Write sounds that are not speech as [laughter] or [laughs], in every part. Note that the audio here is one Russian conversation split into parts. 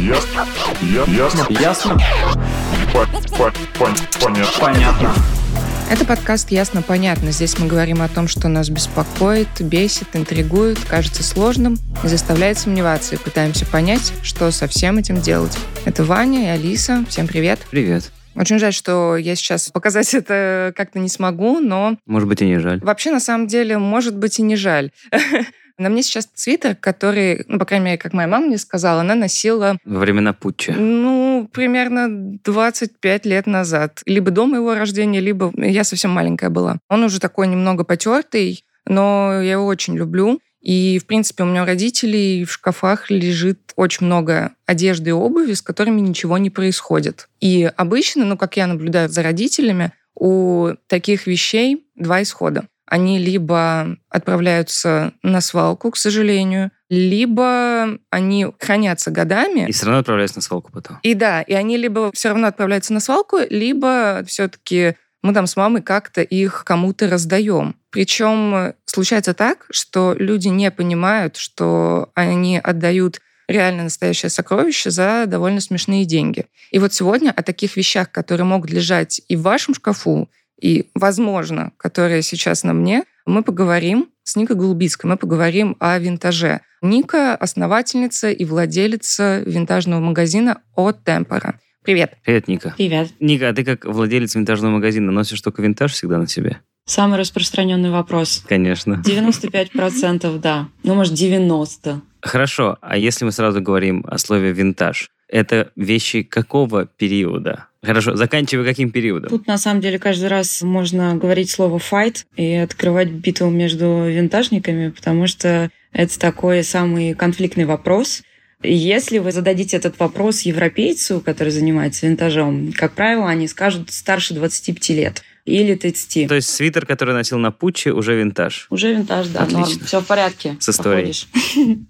Ясно. Ясно. Ясно? По- по- пон- Понятно. Понятно. Это подкаст «Ясно, понятно». Здесь мы говорим о том, что нас беспокоит, бесит, интригует, кажется сложным и заставляет сомневаться, и пытаемся понять, что со всем этим делать. Это Ваня и Алиса. Всем привет. Привет. Очень жаль, что я сейчас показать [laughs] это как-то не смогу, но Может быть, и не жаль. вообще, на самом деле, может быть и не жаль. [laughs] На мне сейчас свитер, который, ну, по крайней мере, как моя мама мне сказала, она носила Во времена путча. ну, примерно 25 лет назад. Либо до моего рождения, либо я совсем маленькая была. Он уже такой немного потертый, но я его очень люблю. И, в принципе, у меня у родителей в шкафах лежит очень много одежды и обуви, с которыми ничего не происходит. И обычно, ну, как я наблюдаю за родителями, у таких вещей два исхода. Они либо отправляются на свалку, к сожалению, либо они хранятся годами, И все равно отправляюсь на свалку потом. и да, и они либо все равно отправляются на свалку, либо все-таки мы там с мамой как-то их кому-то раздаем. Причем случается так, что люди не понимают, что они отдают реально настоящее сокровище за довольно смешные деньги. И вот сегодня о таких вещах, которые могут лежать и в вашем шкафу, и, возможно, которые сейчас на мне, мы поговорим с Никой Голубицкой, мы поговорим о винтаже. Ника — основательница и владелица винтажного магазина от Темпора. Привет. Привет, Ника. Привет. Ника, а ты как владелец винтажного магазина носишь только винтаж всегда на себе? Самый распространенный вопрос. Конечно. 95% да. Ну, может, 90%. Хорошо, а если мы сразу говорим о слове винтаж, это вещи какого периода? Хорошо, заканчивая каким периодом? Тут, на самом деле, каждый раз можно говорить слово «fight» и открывать битву между винтажниками, потому что это такой самый конфликтный вопрос. Если вы зададите этот вопрос европейцу, который занимается винтажом, как правило, они скажут старше 25 лет или 30. То есть свитер, который носил на путче, уже винтаж. Уже винтаж, да, Отлично. Все в порядке. С историей.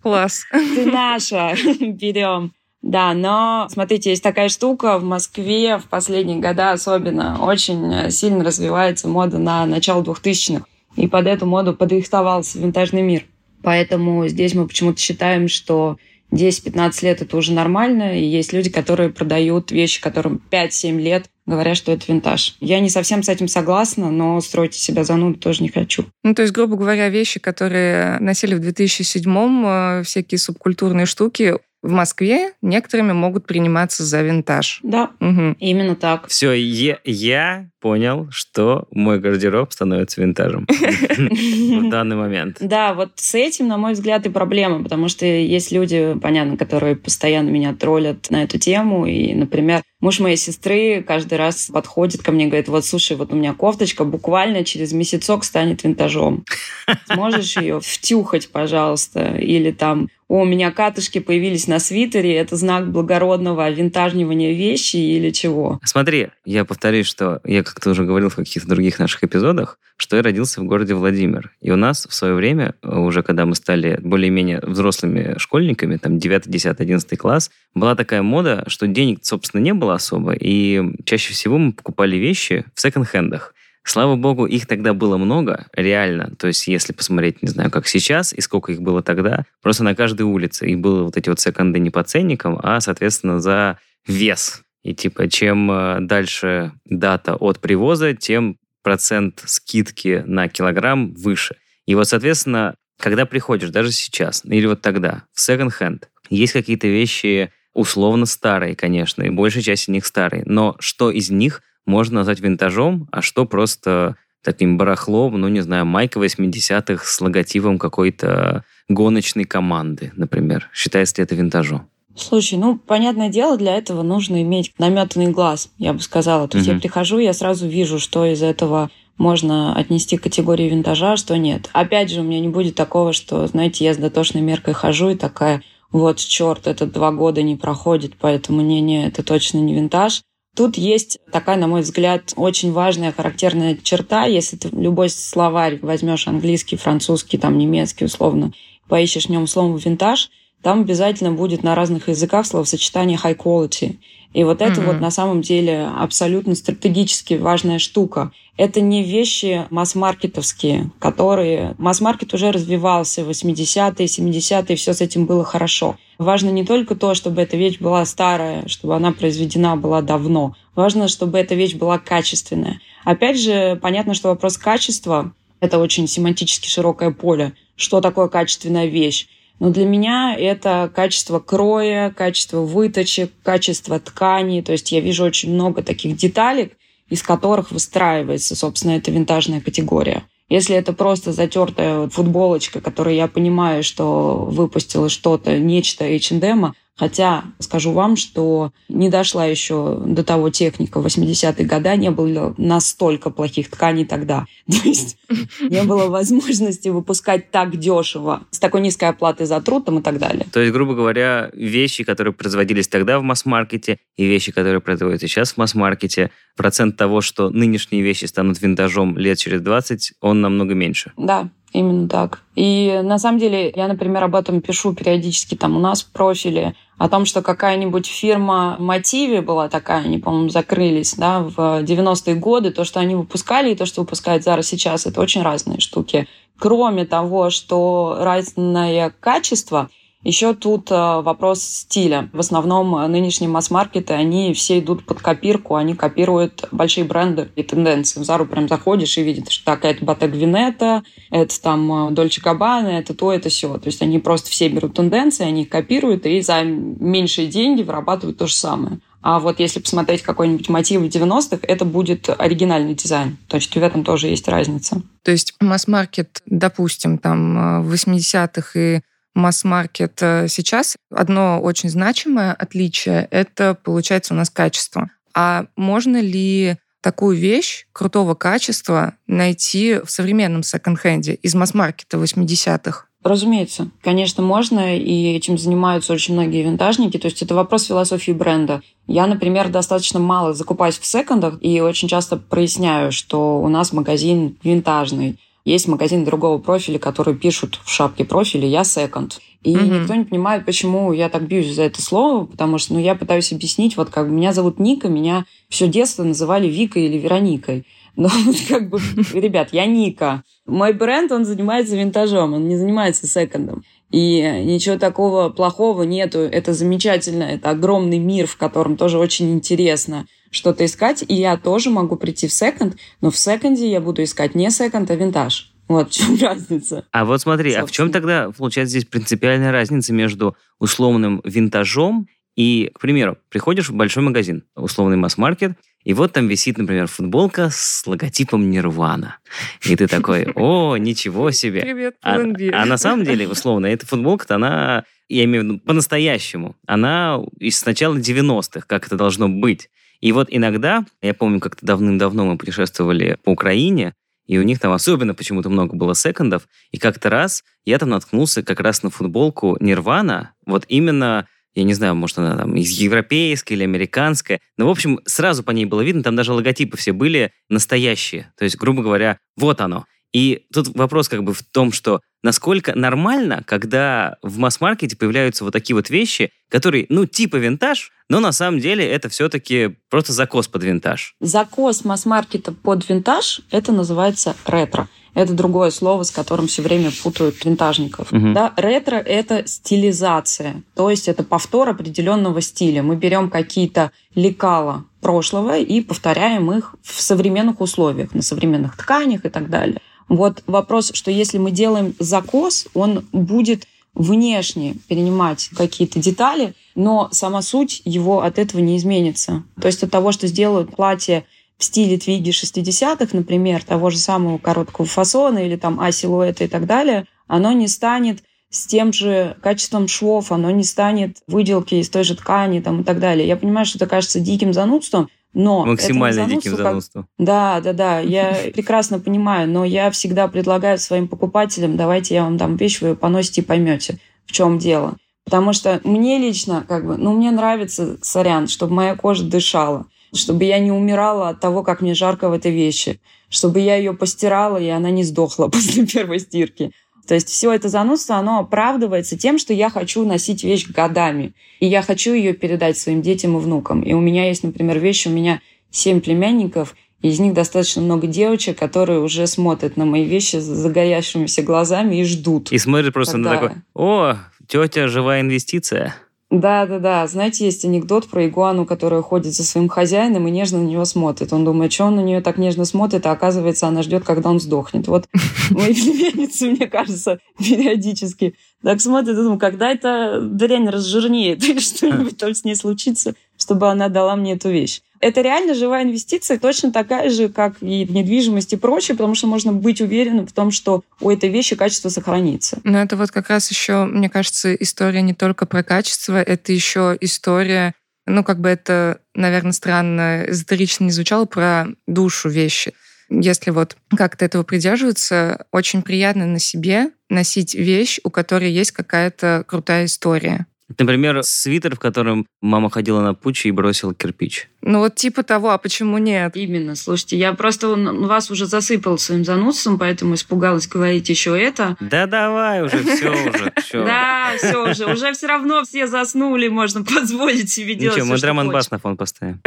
Класс. ты наша, [laughs] берем. Да, но смотрите, есть такая штука в Москве в последние года особенно очень э, сильно развивается мода на начало 2000-х. И под эту моду подрихтовался винтажный мир. Поэтому здесь мы почему-то считаем, что 10-15 лет это уже нормально, и есть люди, которые продают вещи, которым 5-7 лет, говоря, что это винтаж. Я не совсем с этим согласна, но строить себя зануду тоже не хочу. Ну, то есть, грубо говоря, вещи, которые носили в 2007-м, э, всякие субкультурные штуки, в Москве некоторыми могут приниматься за винтаж. Да, Мгм. именно так. Все, я, я понял, что мой гардероб становится винтажем [laughs] в данный момент. Да, вот с этим, на мой взгляд, и проблема, потому что есть люди, понятно, которые постоянно меня троллят на эту тему. И, например, муж моей сестры каждый раз подходит ко мне и говорит, вот, слушай, вот у меня кофточка буквально через месяцок станет винтажом. [laughs] Сможешь ее втюхать, пожалуйста? Или там, у меня катышки появились на свитере, это знак благородного винтажнивания вещи или чего? Смотри, я повторюсь, что я как-то уже говорил в каких-то других наших эпизодах, что я родился в городе Владимир. И у нас в свое время, уже когда мы стали более-менее взрослыми школьниками, там 9, 10, 11 класс, была такая мода, что денег, собственно, не было особо, и чаще всего мы покупали вещи в секонд-хендах. Слава богу, их тогда было много, реально. То есть, если посмотреть, не знаю, как сейчас и сколько их было тогда, просто на каждой улице. И было вот эти вот секонды не по ценникам, а, соответственно, за вес. И типа, чем э, дальше дата от привоза, тем процент скидки на килограмм выше. И вот, соответственно, когда приходишь, даже сейчас, или вот тогда, в секонд-хенд, есть какие-то вещи условно старые, конечно, и большая часть из них старые. Но что из них можно назвать винтажом, а что просто таким барахлом, ну, не знаю, майка 80-х с логотипом какой-то гоночной команды, например. Считается ли это винтажом? Слушай, ну, понятное дело, для этого нужно иметь наметанный глаз, я бы сказала. То есть Мгм. я прихожу, я сразу вижу, что из этого можно отнести к категории винтажа, а что нет. Опять же, у меня не будет такого, что, знаете, я с дотошной меркой хожу и такая, вот, черт, это два года не проходит, поэтому не-не, это точно не винтаж. Тут есть такая, на мой взгляд, очень важная характерная черта. Если ты любой словарь возьмешь английский, французский, там, немецкий, условно, поищешь в нем слово «винтаж», там обязательно будет на разных языках словосочетание high quality. И вот это mm-hmm. вот на самом деле абсолютно стратегически важная штука. Это не вещи масс-маркетовские, которые... Масс-маркет уже развивался в 80-е, 70-е, все с этим было хорошо. Важно не только то, чтобы эта вещь была старая, чтобы она произведена была давно. Важно, чтобы эта вещь была качественная. Опять же, понятно, что вопрос качества — это очень семантически широкое поле. Что такое качественная вещь? Но для меня это качество кроя, качество выточек, качество ткани. То есть я вижу очень много таких деталек, из которых выстраивается, собственно, эта винтажная категория. Если это просто затертая футболочка, которая я понимаю, что выпустила что-то, нечто H&M, Хотя скажу вам, что не дошла еще до того техника 80-е годы, не было настолько плохих тканей тогда. [laughs] То есть не было возможности выпускать так дешево, с такой низкой оплатой за труд там и так далее. То есть, грубо говоря, вещи, которые производились тогда в масс-маркете, и вещи, которые производятся сейчас в масс-маркете, процент того, что нынешние вещи станут винтажом лет через 20, он намного меньше. Да, Именно так. И на самом деле я, например, об этом пишу периодически там у нас в профиле, о том, что какая-нибудь фирма Мотиве была такая, они, по-моему, закрылись да, в 90-е годы. То, что они выпускали, и то, что выпускают зараз сейчас, это очень разные штуки. Кроме того, что разное качество – еще тут э, вопрос стиля. В основном э, нынешние масс-маркеты, они все идут под копирку, они копируют большие бренды и тенденции. В Зару прям заходишь и видишь, что так, это Bottega Veneta, это там э, Габбана, это то, это все. То есть они просто все берут тенденции, они их копируют и за меньшие деньги вырабатывают то же самое. А вот если посмотреть какой-нибудь мотив в 90-х, это будет оригинальный дизайн. То есть в этом тоже есть разница. То есть масс-маркет, допустим, там в 80-х и масс-маркет э, сейчас, одно очень значимое отличие — это, получается, у нас качество. А можно ли такую вещь крутого качества найти в современном секонд-хенде из масс-маркета 80-х? Разумеется, конечно, можно, и этим занимаются очень многие винтажники. То есть это вопрос философии бренда. Я, например, достаточно мало закупаюсь в секондах и очень часто проясняю, что у нас магазин винтажный. Есть магазины другого профиля, которые пишут в шапке профиля «Я секонд». И mm-hmm. никто не понимает, почему я так бьюсь за это слово, потому что ну, я пытаюсь объяснить, вот как меня зовут Ника, меня все детство называли Викой или Вероникой. [laughs] Но вот как бы, ребят, я Ника. Мой бренд, он занимается винтажом, он не занимается секондом. И ничего такого плохого нету. Это замечательно, это огромный мир, в котором тоже очень интересно что-то искать, и я тоже могу прийти в секонд, но в секонде я буду искать не секонд, а винтаж. Вот в чем [laughs] разница. А вот смотри, Собственно. а в чем тогда получается здесь принципиальная разница между условным винтажом и, к примеру, приходишь в большой магазин, условный масс-маркет, и вот там висит, например, футболка с логотипом Нирвана. И ты такой, [laughs] о, ничего себе. Привет, а, а на самом деле, условно, эта футболка-то, она, я имею в виду, по-настоящему, она из начала 90-х, как это должно быть. И вот иногда, я помню, как-то давным-давно мы путешествовали по Украине, и у них там особенно почему-то много было секондов. И как-то раз я там наткнулся как раз на футболку Нирвана, вот именно я не знаю, может, она там из европейской или американская. Но, в общем, сразу по ней было видно, там даже логотипы все были настоящие. То есть, грубо говоря, вот оно. И тут вопрос как бы в том, что насколько нормально, когда в масс-маркете появляются вот такие вот вещи, которые, ну, типа винтаж, но на самом деле это все-таки просто закос под винтаж. Закос масс-маркета под винтаж — это называется ретро. Это другое слово, с которым все время путают винтажников. Угу. Да, ретро — это стилизация, то есть это повтор определенного стиля. Мы берем какие-то лекала прошлого и повторяем их в современных условиях, на современных тканях и так далее. Вот вопрос, что если мы делаем закос, он будет внешне перенимать какие-то детали, но сама суть его от этого не изменится. То есть от того, что сделают платье в стиле твиги 60-х, например, того же самого короткого фасона или там А-силуэта и так далее, оно не станет с тем же качеством швов, оно не станет выделки из той же ткани там, и так далее. Я понимаю, что это кажется диким занудством, но Максимально диким занудством. Как... Да, да, да, я [laughs] прекрасно понимаю, но я всегда предлагаю своим покупателям, давайте я вам дам вещь, вы ее поносите и поймете, в чем дело. Потому что мне лично, как бы, ну, мне нравится, сорян, чтобы моя кожа дышала, чтобы я не умирала от того, как мне жарко в этой вещи, чтобы я ее постирала, и она не сдохла [laughs] после первой стирки. То есть все это занудство, оно оправдывается тем, что я хочу носить вещь годами. И я хочу ее передать своим детям и внукам. И у меня есть, например, вещи, у меня семь племянников, и из них достаточно много девочек, которые уже смотрят на мои вещи с загорящимися глазами и ждут. И смотрят просто Когда- на такой, о, тетя, живая инвестиция. Да, да, да. Знаете, есть анекдот про игуану, которая ходит за своим хозяином и нежно на него смотрит. Он думает, что он на нее так нежно смотрит, а оказывается, она ждет, когда он сдохнет. Вот [laughs] мои племянницы, мне кажется, периодически так смотрят и думают, когда эта дрянь разжирнеет или [laughs] что-нибудь там с ней случится, чтобы она дала мне эту вещь. Это реально живая инвестиция, точно такая же, как и в недвижимости и прочее, потому что можно быть уверенным в том, что у этой вещи качество сохранится. Но это вот как раз еще, мне кажется, история не только про качество, это еще история, ну, как бы это, наверное, странно, эзотерично не звучало, про душу вещи. Если вот как-то этого придерживаться, очень приятно на себе носить вещь, у которой есть какая-то крутая история. Например, свитер, в котором мама ходила на пучи и бросила кирпич. Ну вот типа того, а почему нет? Именно, слушайте, я просто вас уже засыпал своим занудством, поэтому испугалась говорить еще это. Да давай уже, все уже, все. Да, все уже, уже все равно все заснули, можно позволить себе делать Ничего, мы всё, что драм бас на фон поставим.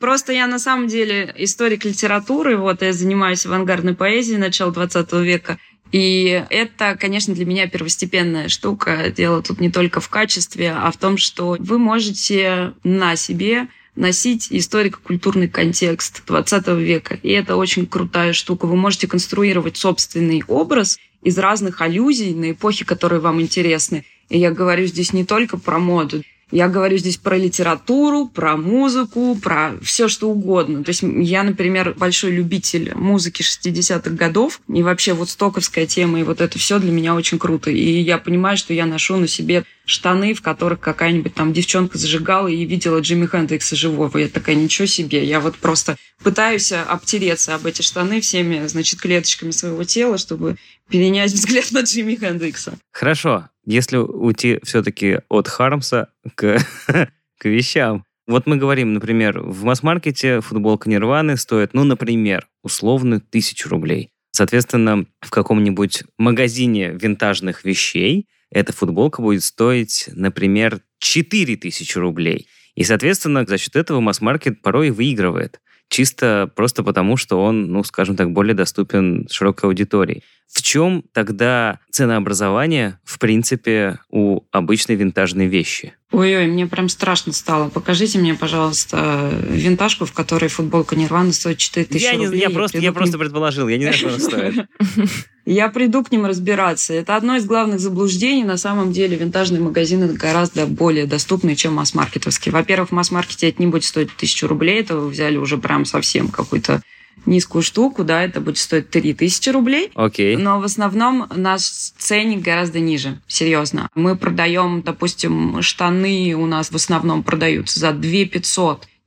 Просто я на самом деле историк литературы, вот я занимаюсь авангардной поэзией начала 20 века. И это, конечно, для меня первостепенная штука. Дело тут не только в качестве, а в том, что вы можете на себе носить историко-культурный контекст 20 века. И это очень крутая штука. Вы можете конструировать собственный образ из разных аллюзий на эпохи, которые вам интересны. И я говорю здесь не только про моду. Я говорю здесь про литературу, про музыку, про все что угодно. То есть я, например, большой любитель музыки 60-х годов, и вообще вот стоковская тема, и вот это все для меня очень круто. И я понимаю, что я ношу на себе штаны, в которых какая-нибудь там девчонка зажигала и видела Джимми Хендрикса живого. Я такая, ничего себе. Я вот просто пытаюсь обтереться об эти штаны всеми, значит, клеточками своего тела, чтобы перенять [laughs] взгляд на Джимми Хендрикса. Хорошо, если уйти все-таки от Хармса к, [laughs] к вещам. Вот мы говорим, например, в масс-маркете футболка Нирваны стоит, ну, например, условно, тысячу рублей. Соответственно, в каком-нибудь магазине винтажных вещей эта футболка будет стоить, например, 4000 рублей. И, соответственно, за счет этого масс-маркет порой выигрывает. Чисто просто потому, что он, ну, скажем так, более доступен широкой аудитории. В чем тогда ценообразование, в принципе, у обычной винтажной вещи? Ой-ой, мне прям страшно стало. Покажите мне, пожалуйста, винтажку, в которой футболка Нирваны стоит 4000 Я, не, рублей. я, просто, я просто ним- предположил, я не знаю, что она стоит. [laughs] Я приду к ним разбираться. Это одно из главных заблуждений. На самом деле винтажные магазины гораздо более доступны, чем масс-маркетовские. Во-первых, в масс-маркете это не будет стоить тысячу рублей. Это вы взяли уже прям совсем какую-то низкую штуку, да, это будет стоить 3000 рублей. Окей. Но в основном наш ценник гораздо ниже, серьезно. Мы продаем, допустим, штаны у нас в основном продаются за 2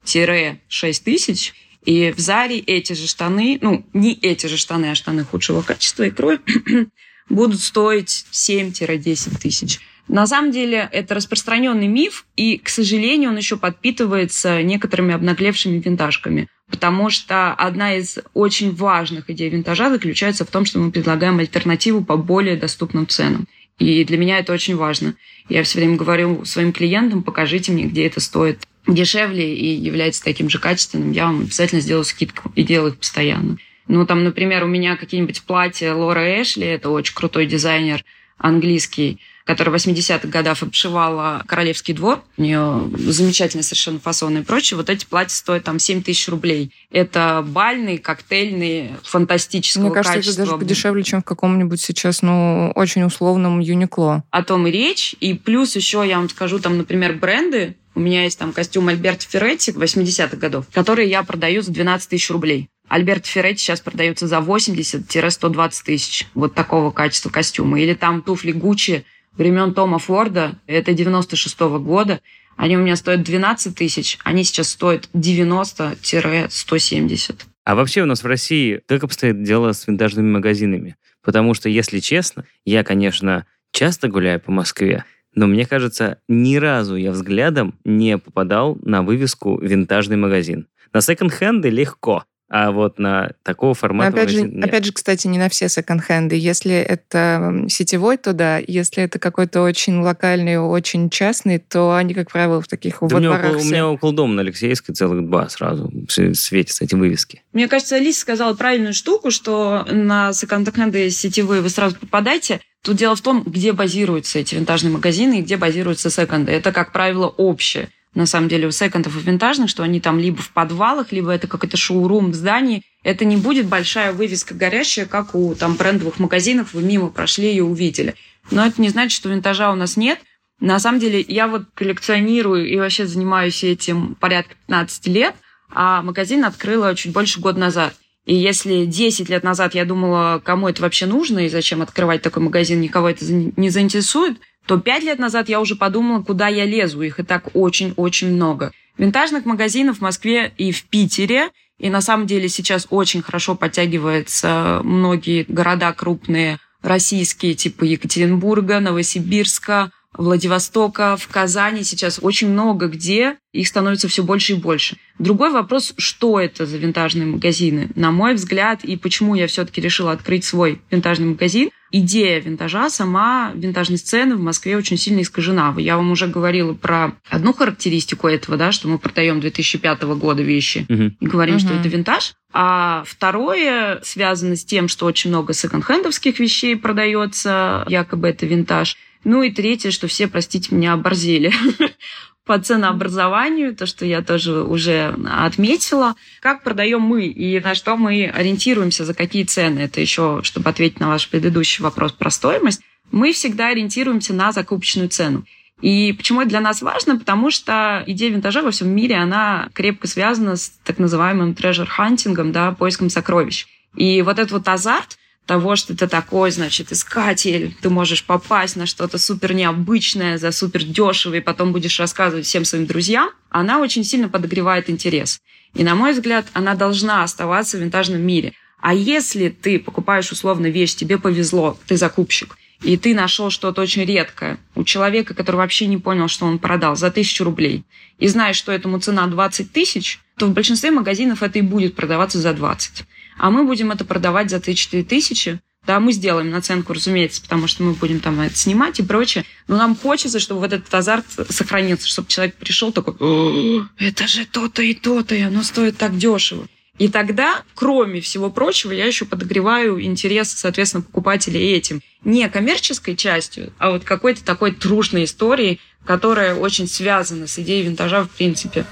500-6 тысяч. И в Заре эти же штаны, ну, не эти же штаны, а штаны худшего качества и кроя, [coughs] будут стоить 7-10 тысяч. На самом деле это распространенный миф, и, к сожалению, он еще подпитывается некоторыми обнаглевшими винтажками. Потому что одна из очень важных идей винтажа заключается в том, что мы предлагаем альтернативу по более доступным ценам. И для меня это очень важно. Я все время говорю своим клиентам, покажите мне, где это стоит дешевле и является таким же качественным, я вам обязательно сделаю скидку и делаю их постоянно. Ну, там, например, у меня какие-нибудь платья Лора Эшли, это очень крутой дизайнер английский, который в 80-х годах обшивала Королевский двор. У нее замечательные совершенно фасоны и прочее. Вот эти платья стоят там 7 тысяч рублей. Это бальные, коктейльные, фантастического Мне кажется, качества. это даже подешевле, чем в каком-нибудь сейчас, ну, очень условном Юникло. о том и речь. И плюс еще я вам скажу, там, например, бренды. У меня есть там костюм Альберто Ферретти 80-х годов, который я продаю за 12 тысяч рублей. Альберто Ферретти сейчас продается за 80-120 тысяч. Вот такого качества костюма. Или там туфли Гуччи времен Тома Форда, это 96 -го года. Они у меня стоят 12 тысяч, они сейчас стоят 90-170. А вообще у нас в России как обстоит дело с винтажными магазинами? Потому что, если честно, я, конечно, часто гуляю по Москве, но мне кажется, ни разу я взглядом не попадал на вывеску «винтажный магазин». На секонд-хенды легко. А вот на такого Но формата... опять же, нет. опять же, кстати, не на все секонд-хенды. Если это сетевой, то да. Если это какой-то очень локальный, очень частный, то они, как правило, в таких Да во у, меня около, у все. меня около дома на Алексеевской целых два сразу светятся эти вывески. Мне кажется, Алиса сказала правильную штуку, что на секонд-хенды сетевые вы сразу попадаете. Тут дело в том, где базируются эти винтажные магазины и где базируются секонды. Это, как правило, общее. На самом деле у секондов и винтажных, что они там либо в подвалах, либо это какой-то шоурум в здании. Это не будет большая вывеска горящая, как у там брендовых магазинов. Вы мимо прошли и увидели. Но это не значит, что винтажа у нас нет. На самом деле, я вот коллекционирую и вообще занимаюсь этим порядка 15 лет, а магазин открыла чуть больше года назад. И если 10 лет назад я думала, кому это вообще нужно и зачем открывать такой магазин, никого это не заинтересует, то 5 лет назад я уже подумала, куда я лезу. Их и так очень-очень много. Винтажных магазинов в Москве и в Питере. И на самом деле сейчас очень хорошо подтягиваются многие города крупные российские, типа Екатеринбурга, Новосибирска, Владивостока, в Казани сейчас очень много где, их становится все больше и больше. Другой вопрос, что это за винтажные магазины? На мой взгляд, и почему я все-таки решила открыть свой винтажный магазин, идея винтажа, сама винтажной сцены в Москве очень сильно искажена. Я вам уже говорила про одну характеристику этого, да, что мы продаем 2005 года вещи Мгм. и говорим, что Мгм. это винтаж. А второе связано с тем, что очень много секонд-хендовских вещей продается, якобы это винтаж. Ну и третье, что все, простите меня, оборзели [laughs] по ценообразованию, то, что я тоже уже отметила. Как продаем мы и на что мы ориентируемся, за какие цены? Это еще, чтобы ответить на ваш предыдущий вопрос про стоимость. Мы всегда ориентируемся на закупочную цену. И почему это для нас важно? Потому что идея винтажа во всем мире, она крепко связана с так называемым treasure-хантингом, да, поиском сокровищ. И вот этот вот азарт того, что ты такой, значит, искатель, ты можешь попасть на что-то супер необычное за супер дешево, и потом будешь рассказывать всем своим друзьям, она очень сильно подогревает интерес. И, на мой взгляд, она должна оставаться в винтажном мире. А если ты покупаешь условно вещь, тебе повезло, ты закупщик, и ты нашел что-то очень редкое у человека, который вообще не понял, что он продал, за тысячу рублей, и знаешь, что этому цена 20 тысяч, то в большинстве магазинов это и будет продаваться за 20. А мы будем это продавать за 3-4 тысячи. Да, мы сделаем наценку, разумеется, потому что мы будем там это снимать и прочее. Но нам хочется, чтобы вот этот азарт сохранился, чтобы человек пришел такой, «О, это же то-то и то-то, и оно стоит так дешево. И тогда, кроме всего прочего, я еще подогреваю интерес, соответственно, покупателей этим. Не коммерческой частью, а вот какой-то такой трушной историей, которая очень связана с идеей винтажа в принципе.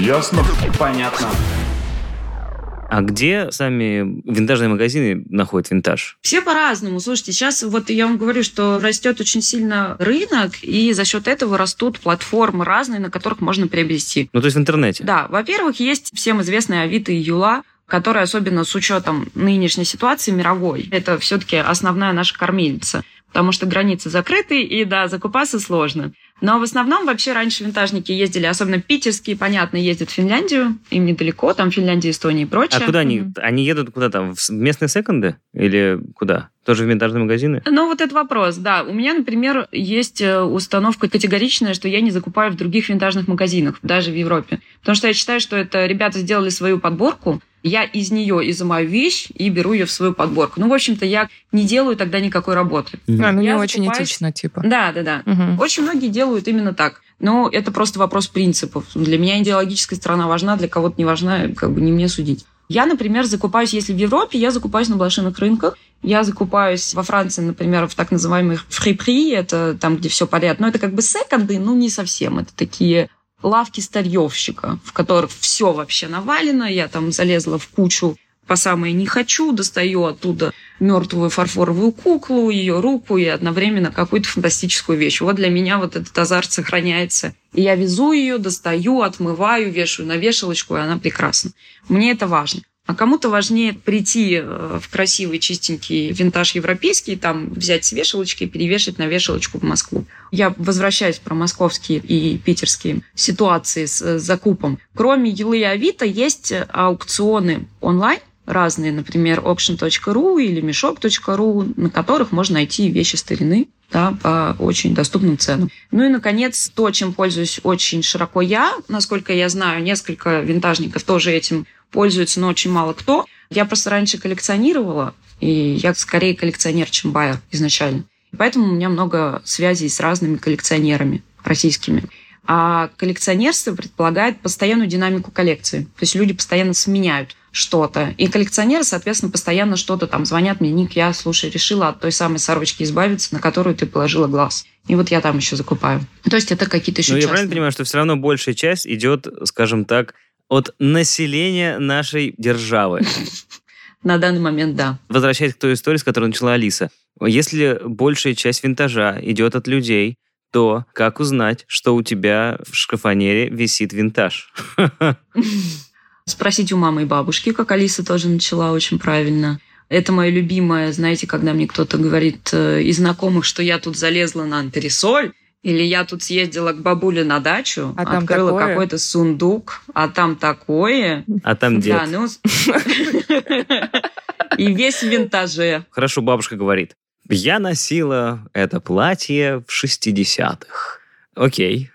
Ясно? Понятно. А где сами винтажные магазины находят винтаж? Все по-разному. Слушайте, сейчас вот я вам говорю, что растет очень сильно рынок, и за счет этого растут платформы разные, на которых можно приобрести. Ну, то есть в интернете? Да, во-первых, есть всем известные Авито и Юла, которые особенно с учетом нынешней ситуации мировой, это все-таки основная наша кормильница, потому что границы закрыты, и да, закупаться сложно. Но в основном вообще раньше винтажники ездили, особенно питерские, понятно, ездят в Финляндию, им недалеко, там Финляндия, Эстония и прочее. А куда они? Мгм. Они едут куда там? В местные секонды? Или куда? Тоже в винтажные магазины? Ну, вот этот вопрос, да. У меня, например, есть э, установка категоричная, что я не закупаю в других винтажных магазинах, даже в Европе. Потому что я считаю, что это ребята сделали свою подборку, я из нее изымаю вещь и беру ее в свою подборку. Ну, в общем-то, я не делаю тогда никакой работы. А, ну Я не очень закупаюсь- этично, типа. Да, да, да. Мгм. Очень многие делают именно так. Но это просто вопрос принципов. Для меня идеологическая сторона важна, для кого-то не важна, как бы не мне судить. Я, например, закупаюсь, если в Европе, я закупаюсь на блошиных рынках. Я закупаюсь во Франции, например, в так называемых фрипри, это там, где все порядок. Но это как бы секонды, ну не совсем. Это такие лавки старьевщика, в которых все вообще навалено. Я там залезла в кучу по самое не хочу, достаю оттуда мертвую фарфоровую куклу, ее руку и одновременно какую-то фантастическую вещь. Вот для меня вот этот азарт сохраняется. И я везу ее, достаю, отмываю, вешаю на вешалочку, и она прекрасна. Мне это важно. А кому-то важнее прийти э, в красивый, чистенький винтаж европейский, там взять с вешалочки и перевешать на вешалочку в Москву. Я возвращаюсь про московские и питерские ситуации с э, закупом. Кроме Юлы и Авито есть аукционы онлайн, разные, например, auction.ru или мешок.ру, на которых можно найти вещи старины да, по очень доступным ценам. Ну и, наконец, то, чем пользуюсь очень широко я, насколько я знаю, несколько винтажников тоже этим пользуются, но очень мало кто. Я просто раньше коллекционировала, и я скорее коллекционер, чем байер изначально. Поэтому у меня много связей с разными коллекционерами российскими. А коллекционерство предполагает постоянную динамику коллекции. То есть люди постоянно сменяют что-то. И коллекционеры, соответственно, постоянно что-то там звонят мне, Ник, я, слушай, решила от той самой сорочки избавиться, на которую ты положила глаз. И вот я там еще закупаю. То есть это какие-то еще Ну, я правильно понимаю, что все равно большая часть идет, скажем так, от населения нашей державы. [laughs] На данный момент, да. Возвращаясь к той истории, с которой начала Алиса. Если большая часть винтажа идет от людей, то как узнать, что у тебя в шкафонере висит винтаж? [laughs] Спросить у мамы и бабушки, как Алиса тоже начала очень правильно. Это мое любимое, знаете, когда мне кто-то говорит э, из знакомых, что я тут залезла на антресоль, или я тут съездила к бабуле на дачу, А там открыла такое? какой-то сундук, а там такое. А там дед. Да, ну... [laughs] И весь в винтаже. Хорошо, бабушка говорит. Я носила это платье в 60-х. Окей.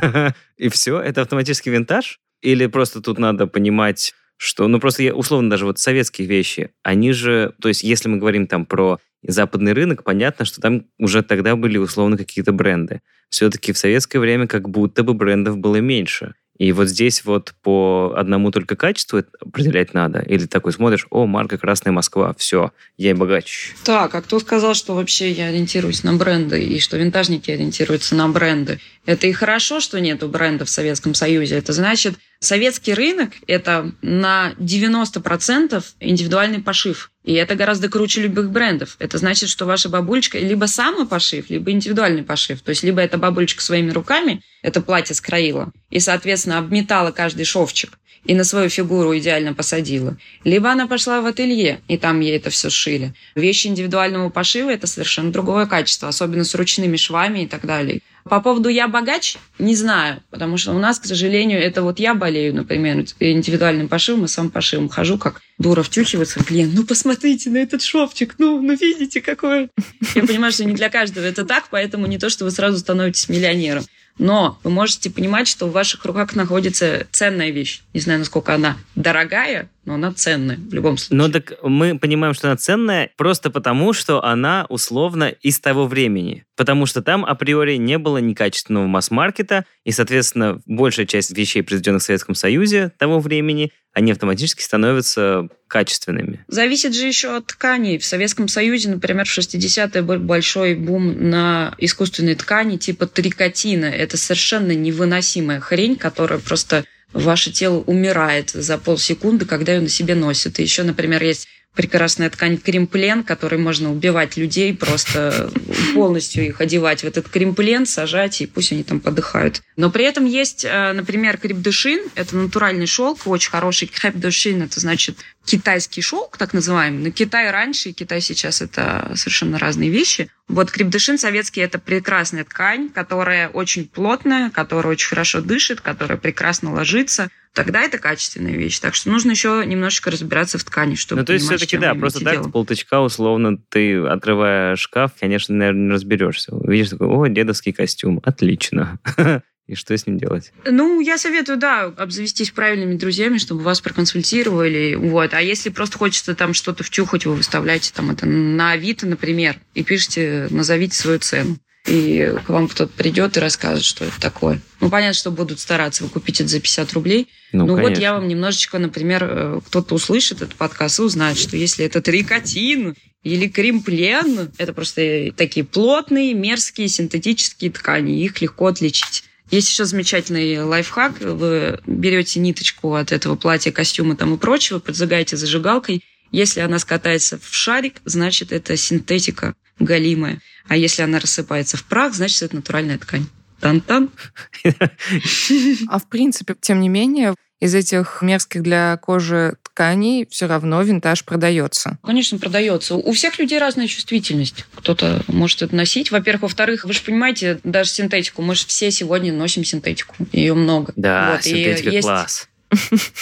[laughs] И все? Это автоматически винтаж? Или просто тут надо понимать, что... Ну, просто я, условно, даже вот советские вещи, они же... То есть, если мы говорим там про западный рынок, понятно, что там уже тогда были условно какие-то бренды. Все-таки в советское время как будто бы брендов было меньше. И вот здесь вот по одному только качеству определять надо. Или такой смотришь, о, марка «Красная Москва», все, я и богач. Так, а кто сказал, что вообще я ориентируюсь на бренды и что винтажники ориентируются на бренды? Это и хорошо, что нету бренда в Советском Союзе. Это значит, советский рынок – это на 90% индивидуальный пошив. И это гораздо круче любых брендов. Это значит, что ваша бабулечка либо самопошив, либо индивидуальный пошив. То есть либо эта бабулечка своими руками это платье скроила и, соответственно, обметала каждый шовчик и на свою фигуру идеально посадила. Либо она пошла в ателье, и там ей это все шили. Вещи индивидуального пошива – это совершенно другое качество, особенно с ручными швами и так далее. По поводу «я богач» не знаю, потому что у нас, к сожалению, это вот я болею, например, индивидуальным пошивом и сам пошивом. Хожу как дура втюхиваться, блин, ну посмотрите на этот шовчик, ну, ну видите, какой. Я понимаю, что не для каждого это так, поэтому не то, что вы сразу становитесь миллионером. Но вы можете понимать, что в ваших руках находится ценная вещь. Не знаю, насколько она дорогая, но она ценная в любом случае. Но так мы понимаем, что она ценная просто потому, что она условно из того времени. Потому что там априори не было некачественного масс-маркета, и, соответственно, большая часть вещей, произведенных в Советском Союзе того времени, они автоматически становятся качественными. Зависит же еще от тканей. В Советском Союзе, например, в 60-е был большой бум на искусственные ткани типа трикотина. Это совершенно невыносимая хрень, которая просто ваше тело умирает за полсекунды, когда ее на себе носит. И еще, например, есть прекрасная ткань кремплен, которой можно убивать людей, просто полностью их одевать в этот кремплен, сажать, и пусть они там подыхают. Но при этом есть, э, например, крепдышин, это натуральный шелк, очень хороший крепдышин, это значит китайский шелк, так называемый. Но Китай раньше и Китай сейчас это совершенно разные вещи. Вот крепдышин советский – это прекрасная ткань, которая очень плотная, которая очень хорошо дышит, которая прекрасно ложится. Тогда это качественная вещь. Так что нужно еще немножечко разбираться в ткани, чтобы ну, то есть все-таки, да, просто так, дело. с полтычка, условно, ты, открывая шкаф, конечно, наверное, не разберешься. Увидишь такой, о, дедовский костюм, отлично. [laughs] И что с ним делать? Ну, я советую, да, обзавестись правильными друзьями, чтобы вас проконсультировали. Вот. А если просто хочется там что-то втюхать, вы выставляете там это на Авито, например, и пишите, назовите свою цену. И к вам кто-то придет и расскажет, что это такое. Ну, понятно, что будут стараться, вы купите это за 50 рублей. Ну, Ну, вот я вам немножечко, например, э, кто-то услышит этот подкаст и узнает, что если это трикотин или кремплен, это просто такие плотные, мерзкие, синтетические ткани, их легко отличить. Есть еще замечательный лайфхак. Вы берете ниточку от этого платья, костюма там и прочего, поджигаете зажигалкой. Если она скатается в шарик, значит, это синтетика галимая. А если она рассыпается в прах, значит, это натуральная ткань. Тан-тан. [laughs] А в принципе, тем не менее, из этих мерзких для кожи тканей все равно винтаж продается. Конечно, продается. У всех людей разная чувствительность. Кто-то может это носить. Во-первых. Во-вторых, вы же понимаете, даже синтетику. Мы же все сегодня носим синтетику. Ее много. Да, Вот, и синтетика есть- класс.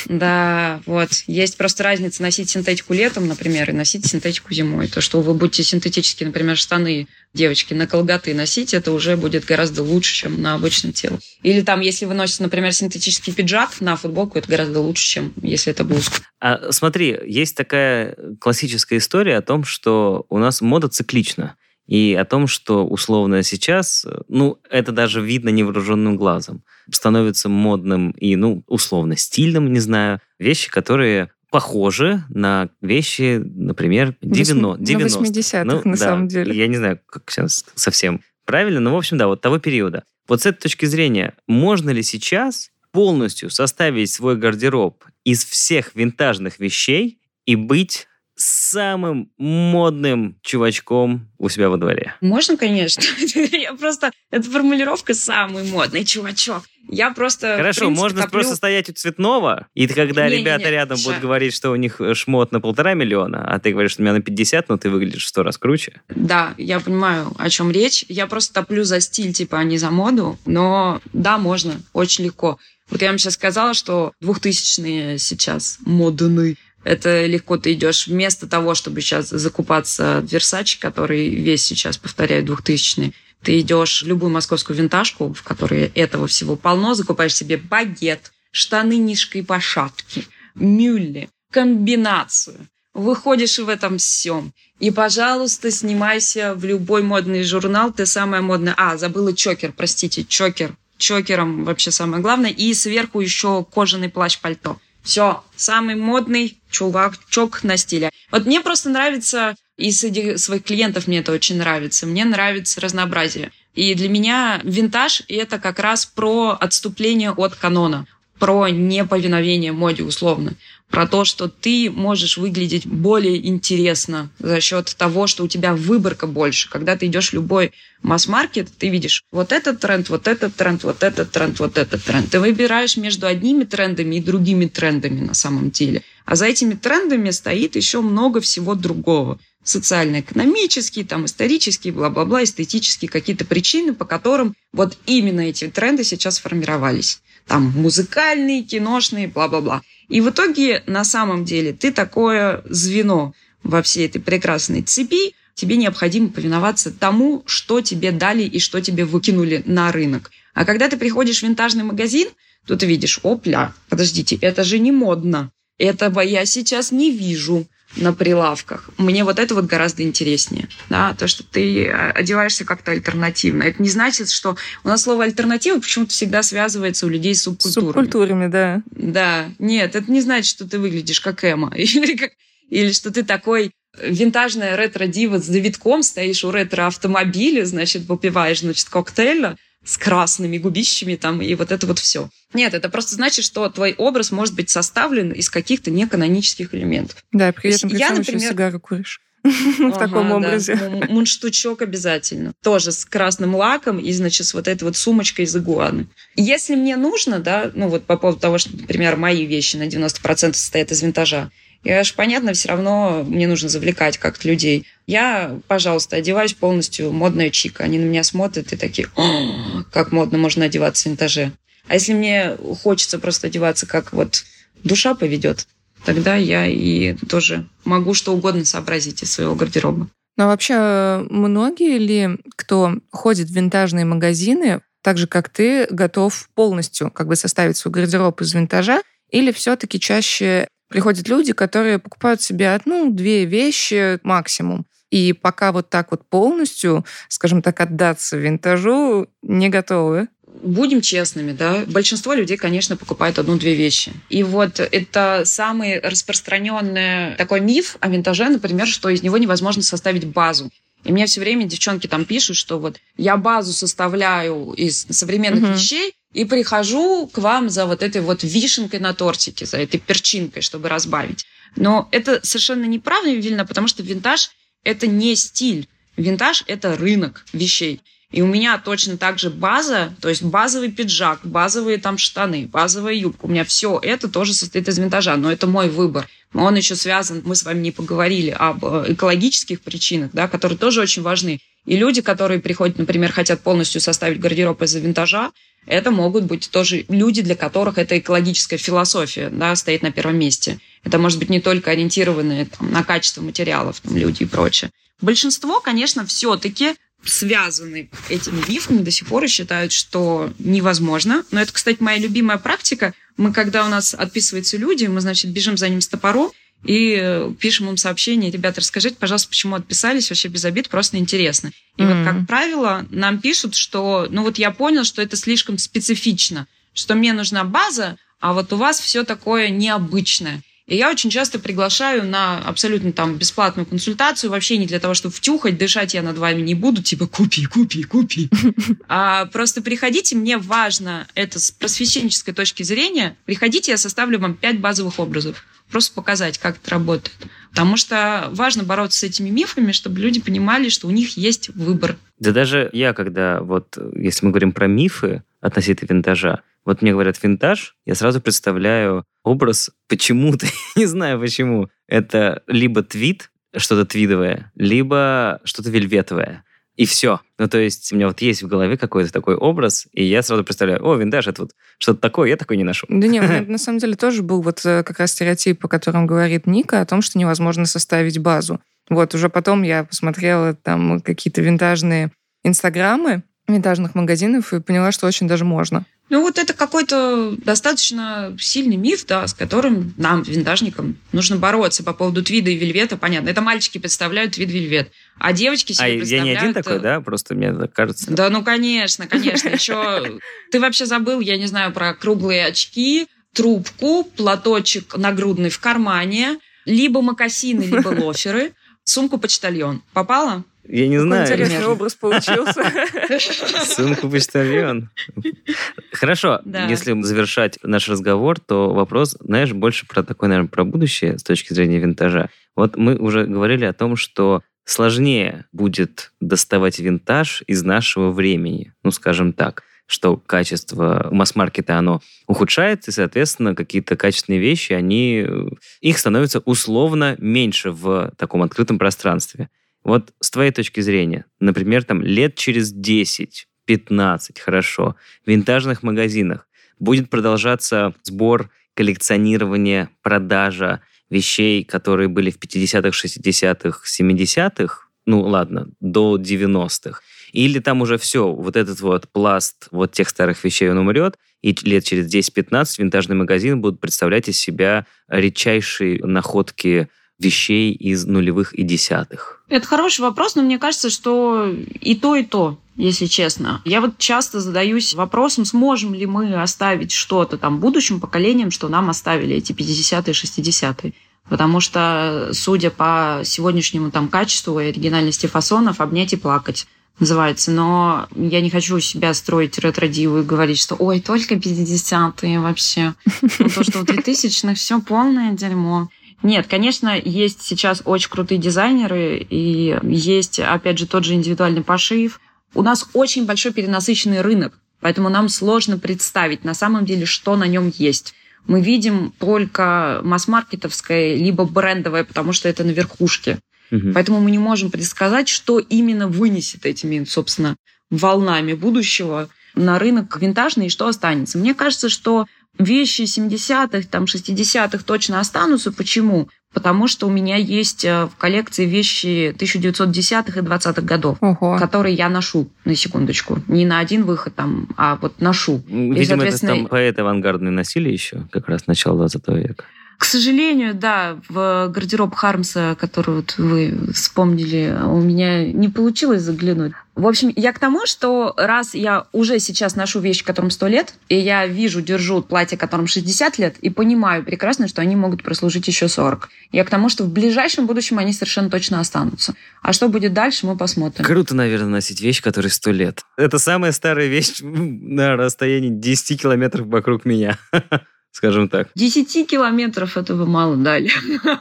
Да, вот. Есть просто разница носить синтетику летом, например, и носить синтетику зимой. То, что вы будете синтетические, например, штаны девочки на колготы носить, это уже будет гораздо лучше, чем на обычное тело. Или там, если вы носите, например, синтетический пиджак на футболку, это гораздо лучше, чем если это блузка. А смотри, есть такая классическая история о том, что у нас мода циклична. И о том, что условно сейчас, ну, это даже видно невооруженным глазом, становится модным и, ну, условно стильным, не знаю, вещи, которые похожи на вещи, например, 90 90 на 80-х, ну, на да, самом деле. Я не знаю, как сейчас совсем правильно, но, в общем, да, вот того периода. Вот с этой точки зрения, можно ли сейчас полностью составить свой гардероб из всех винтажных вещей и быть самым модным чувачком у себя во дворе? Можно, конечно. [laughs] Я просто... Это формулировка «самый модный чувачок». Я просто... Хорошо, принципе, можно коплю... просто стоять у цветного, и когда не, ребята не, не, рядом будут говорить, что у них э, шмот на полтора миллиона, а ты говоришь, что у меня на 50, но ты выглядишь в сто раз круче. Да, я понимаю, о чем речь. Я просто топлю за стиль, типа, а не за моду. Но да, можно, очень легко. Вот я вам сейчас сказала, что двухтысячные сейчас модны. Это легко ты идешь вместо того, чтобы сейчас закупаться в Versace, который весь сейчас повторяет двухтысячный. Ты идешь в любую московскую винтажку, в которой этого всего полно, закупаешь себе багет, штаны низкой пошапки, мюлли, комбинацию. Выходишь в этом всем. И, пожалуйста, снимайся в любой модный журнал. Ты самая модная. А, забыла чокер, простите, чокер. Чокером вообще самое главное. И сверху еще кожаный плащ-пальто. Все, самый модный чувачок на стиле. Вот мне просто нравится, и среди своих клиентов мне это очень нравится, мне нравится разнообразие. И для меня винтаж — это как раз про отступление от канона, про неповиновение моде условно про то, что ты можешь выглядеть более интересно за счет того, что у тебя выборка больше. Когда ты идешь в любой масс-маркет, ты видишь вот этот тренд, вот этот тренд, вот этот тренд, вот этот тренд. Ты выбираешь между одними трендами и другими трендами на самом деле. А за этими трендами стоит еще много всего другого. Социально-экономические, там, исторические, бла-бла-бла, эстетические какие-то причины, по которым вот именно эти тренды сейчас формировались. Там музыкальные, киношные, бла-бла-бла. И в итоге, на самом деле, ты такое звено во всей этой прекрасной цепи, тебе необходимо повиноваться тому, что тебе дали и что тебе выкинули на рынок. А когда ты приходишь в винтажный магазин, то ты видишь, опля, подождите, это же не модно. Этого я сейчас не вижу на прилавках. Мне вот это вот гораздо интереснее, да, то, что ты э, одеваешься как-то альтернативно. Это не значит, что у нас слово альтернатива почему-то всегда связывается у людей с субкультурами. Субкультурами, да. Да, нет, это не значит, что ты выглядишь как Эма [laughs] или как или что ты такой винтажная ретро-дива с завитком, стоишь у ретро-автомобиля, значит, выпиваешь, значит, коктейля, с красными губищами там и вот это вот все. Нет, это просто значит, что твой образ может быть составлен из каких-то неканонических элементов. Да, при этом, при я, например, еще сигару куришь. [laughs] в таком образе. Мунштучок обязательно. Тоже с красным лаком и, значит, с вот этой вот сумочкой из игуаны. Если мне нужно, да, ну вот по поводу того, что, например, мои вещи на 90% состоят из винтажа, я же, понятно, все равно мне нужно завлекать как-то людей. Я, пожалуйста, одеваюсь полностью модная чика. Они на меня смотрят и такие, как модно можно одеваться в винтаже. А если мне хочется просто одеваться, как вот душа поведет, тогда я и тоже могу что угодно сообразить из своего гардероба. Но вообще многие ли, кто ходит в винтажные магазины, так же, как ты, готов полностью как бы составить свой гардероб из винтажа, или все-таки чаще приходят люди, которые покупают себе одну-две вещи максимум. И пока вот так вот полностью, скажем так, отдаться винтажу, не готовы. Будем честными, да, большинство людей, конечно, покупают одну-две вещи. И вот это самый распространенный такой миф о винтаже, например, что из него невозможно составить базу. И мне все время девчонки там пишут, что вот я базу составляю из современных uh-huh. вещей, и прихожу к вам за вот этой вот вишенкой на тортике, за этой перчинкой, чтобы разбавить. Но это совершенно неправильно, потому что винтаж – это не стиль. Винтаж – это рынок вещей. И у меня точно так же база, то есть базовый пиджак, базовые там штаны, базовая юбка. У меня все это тоже состоит из винтажа, но это мой выбор. Он еще связан, мы с вами не поговорили об э, экологических причинах, да, которые тоже очень важны. И люди, которые приходят, например, хотят полностью составить гардероб из винтажа, это могут быть тоже люди, для которых это экологическая философия да, стоит на первом месте. Это может быть не только ориентированные там, на качество материалов там, люди и прочее. Большинство, конечно, все-таки связаны этими мифами до сих пор и считают, что невозможно. Но это, кстати, моя любимая практика. Мы, когда у нас отписываются люди, мы, значит, бежим за ним с топором и э, пишем им сообщение, ребята, расскажите, пожалуйста, почему отписались, вообще без обид, просто интересно. И mm-hmm. вот, как правило, нам пишут, что, ну вот я понял, что это слишком специфично, что мне нужна база, а вот у вас все такое необычное. И я очень часто приглашаю на абсолютно там бесплатную консультацию, вообще не для того, чтобы втюхать, дышать я над вами не буду, типа купи, купи, купи. [laughs] А просто приходите, мне важно это с просвещенческой точки зрения. Приходите, я составлю вам пять базовых образов. Просто показать, как это работает. Потому что важно бороться с этими мифами, чтобы люди понимали, что у них есть выбор. Да даже я, когда вот, если мы говорим про мифы относительно винтажа, вот мне говорят винтаж, я сразу представляю образ почему-то, [laughs] не знаю почему, это либо твит, что-то твидовое, либо что-то вельветовое. И все. Ну, то есть у меня вот есть в голове какой-то такой образ, и я сразу представляю, о, винтаж, это вот что-то такое, я такой не ношу. Да нет, [laughs] на самом деле тоже был вот э, как раз стереотип, о котором говорит Ника, о том, что невозможно составить базу. Вот, уже потом я посмотрела там какие-то винтажные инстаграмы винтажных магазинов и поняла, что очень даже можно. Ну вот это какой-то достаточно сильный миф, да, с которым нам, винтажникам, нужно бороться по поводу твида и вельвета. Понятно, это мальчики представляют твид вельвет, а девочки себе а представляют... я не один такой, да? Просто мне так кажется. Да, ну конечно, конечно. Еще ты вообще забыл, я не знаю, про круглые очки, трубку, платочек нагрудный в кармане, либо мокасины, либо [laughs] лоферы, сумку-почтальон. Попала? Я не знаю. Интересный образ получился. [laughs] Сумку почтальон. Хорошо, Да. если завершать наш разговор, то вопрос, знаешь, больше про такое, наверное, про будущее с точки зрения винтажа. Вот мы уже говорили о том, что сложнее будет доставать винтаж из нашего времени, ну, скажем так что качество масс-маркета, оно ухудшается, и, соответственно, какие-то качественные вещи, они, их становится условно меньше в таком открытом пространстве. Вот с твоей точки зрения, например, там лет через 10, 15, хорошо, в винтажных магазинах будет продолжаться сбор, коллекционирование, продажа вещей, которые были в 50-х, 60-х, 70-х, ну ладно, до 90-х. Или там уже все, вот этот вот пласт вот тех старых вещей, он умрет, и лет через 10-15 винтажный магазин будут представлять из себя редчайшие находки вещей из нулевых и десятых? Это хороший вопрос, но мне кажется, что и то, и то, если честно. Я вот часто задаюсь вопросом, сможем ли мы оставить что-то там будущим поколениям, что нам оставили эти 50-е, 60-е. Потому что, судя по сегодняшнему там качеству и оригинальности фасонов, обнять и плакать называется. Но я не хочу себя строить ретро-диву и говорить, что ой, только 50-е вообще. Ну, то, что в 2000-х все полное дерьмо. Нет, конечно, есть сейчас очень крутые дизайнеры, и есть, опять же, тот же индивидуальный пошив. У нас очень большой перенасыщенный рынок, поэтому нам сложно представить на самом деле, что на нем есть. Мы видим только масс-маркетовское, либо брендовое, потому что это на верхушке. Мгм. Поэтому мы не можем предсказать, что именно вынесет этими, собственно, волнами будущего на рынок винтажный и что останется. Мне кажется, что вещи 70-х, там, 60-х точно останутся. Почему? Потому что у меня есть э, в коллекции вещи 1910-х и 20-х годов, Ого. которые я ношу, на секундочку. Не на один выход, там, а вот ношу. Видимо, это соответственно, там поэты авангардные носили еще, как раз начало 20 века. К сожалению, да, в гардероб Хармса, который вот вы вспомнили, у меня не получилось заглянуть. В общем, я к тому, что раз я уже сейчас ношу вещи, которым 100 лет, и я вижу, держу платье, которым 60 лет, и понимаю прекрасно, что они могут прослужить еще 40. Я к тому, что в ближайшем будущем они совершенно точно останутся. А что будет дальше, мы посмотрим. Круто, наверное, носить вещь, которой 100 лет. Это самая старая вещь [laughs] на расстоянии 10 километров вокруг меня. [laughs] Скажем так. 10 километров этого мало дали.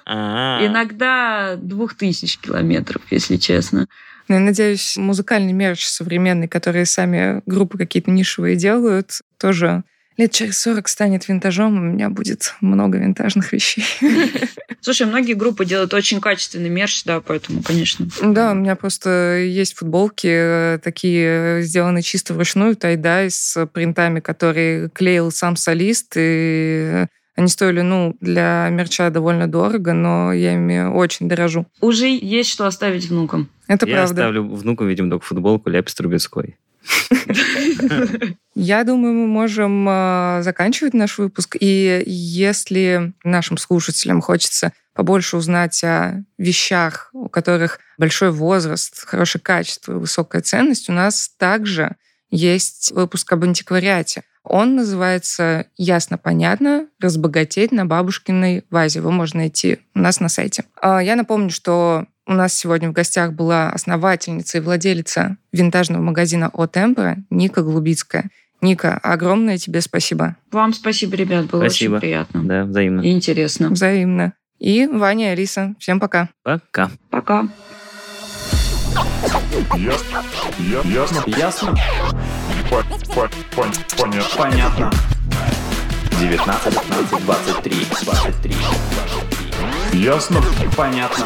А. Иногда 2000 километров, если честно. Ну, Я надеюсь, музыкальный мерч современный, которые сами группы какие-то нишевые делают, тоже лет через 40 станет винтажом, у меня будет много винтажных вещей. [laughs] Слушай, многие группы делают очень качественный мерч, да, поэтому, конечно. Да, у меня просто есть футболки э, такие, сделаны чисто вручную, тайдай с принтами, которые клеил сам солист, и они стоили, ну, для мерча довольно дорого, но я ими очень дорожу. Уже есть что оставить внукам. Это Я правда. оставлю внуку, видимо, только футболку Ляпис Трубецкой. Я думаю, мы можем э, заканчивать наш выпуск. И если нашим слушателям хочется побольше узнать о вещах, у которых большой возраст, хорошее качество, высокая ценность, у нас также есть выпуск об антиквариате. Он называется «Ясно, понятно. Разбогатеть на бабушкиной вазе». Его можно найти у нас на сайте. А Я напомню, что у нас сегодня в гостях была основательница и владелица винтажного магазина «О Темпора» Ника Голубицкая. Ника, огромное тебе спасибо. Вам спасибо, ребят, было Спасибо. очень приятно Да, взаимно. и интересно. Взаимно. И Ваня и Алиса. Всем пока. Пока. Пока. Ясно. Ясно. Ясно? По- по- пон- Понятно. Понятно. 19, 15, 23, 23. Ясно. Понятно.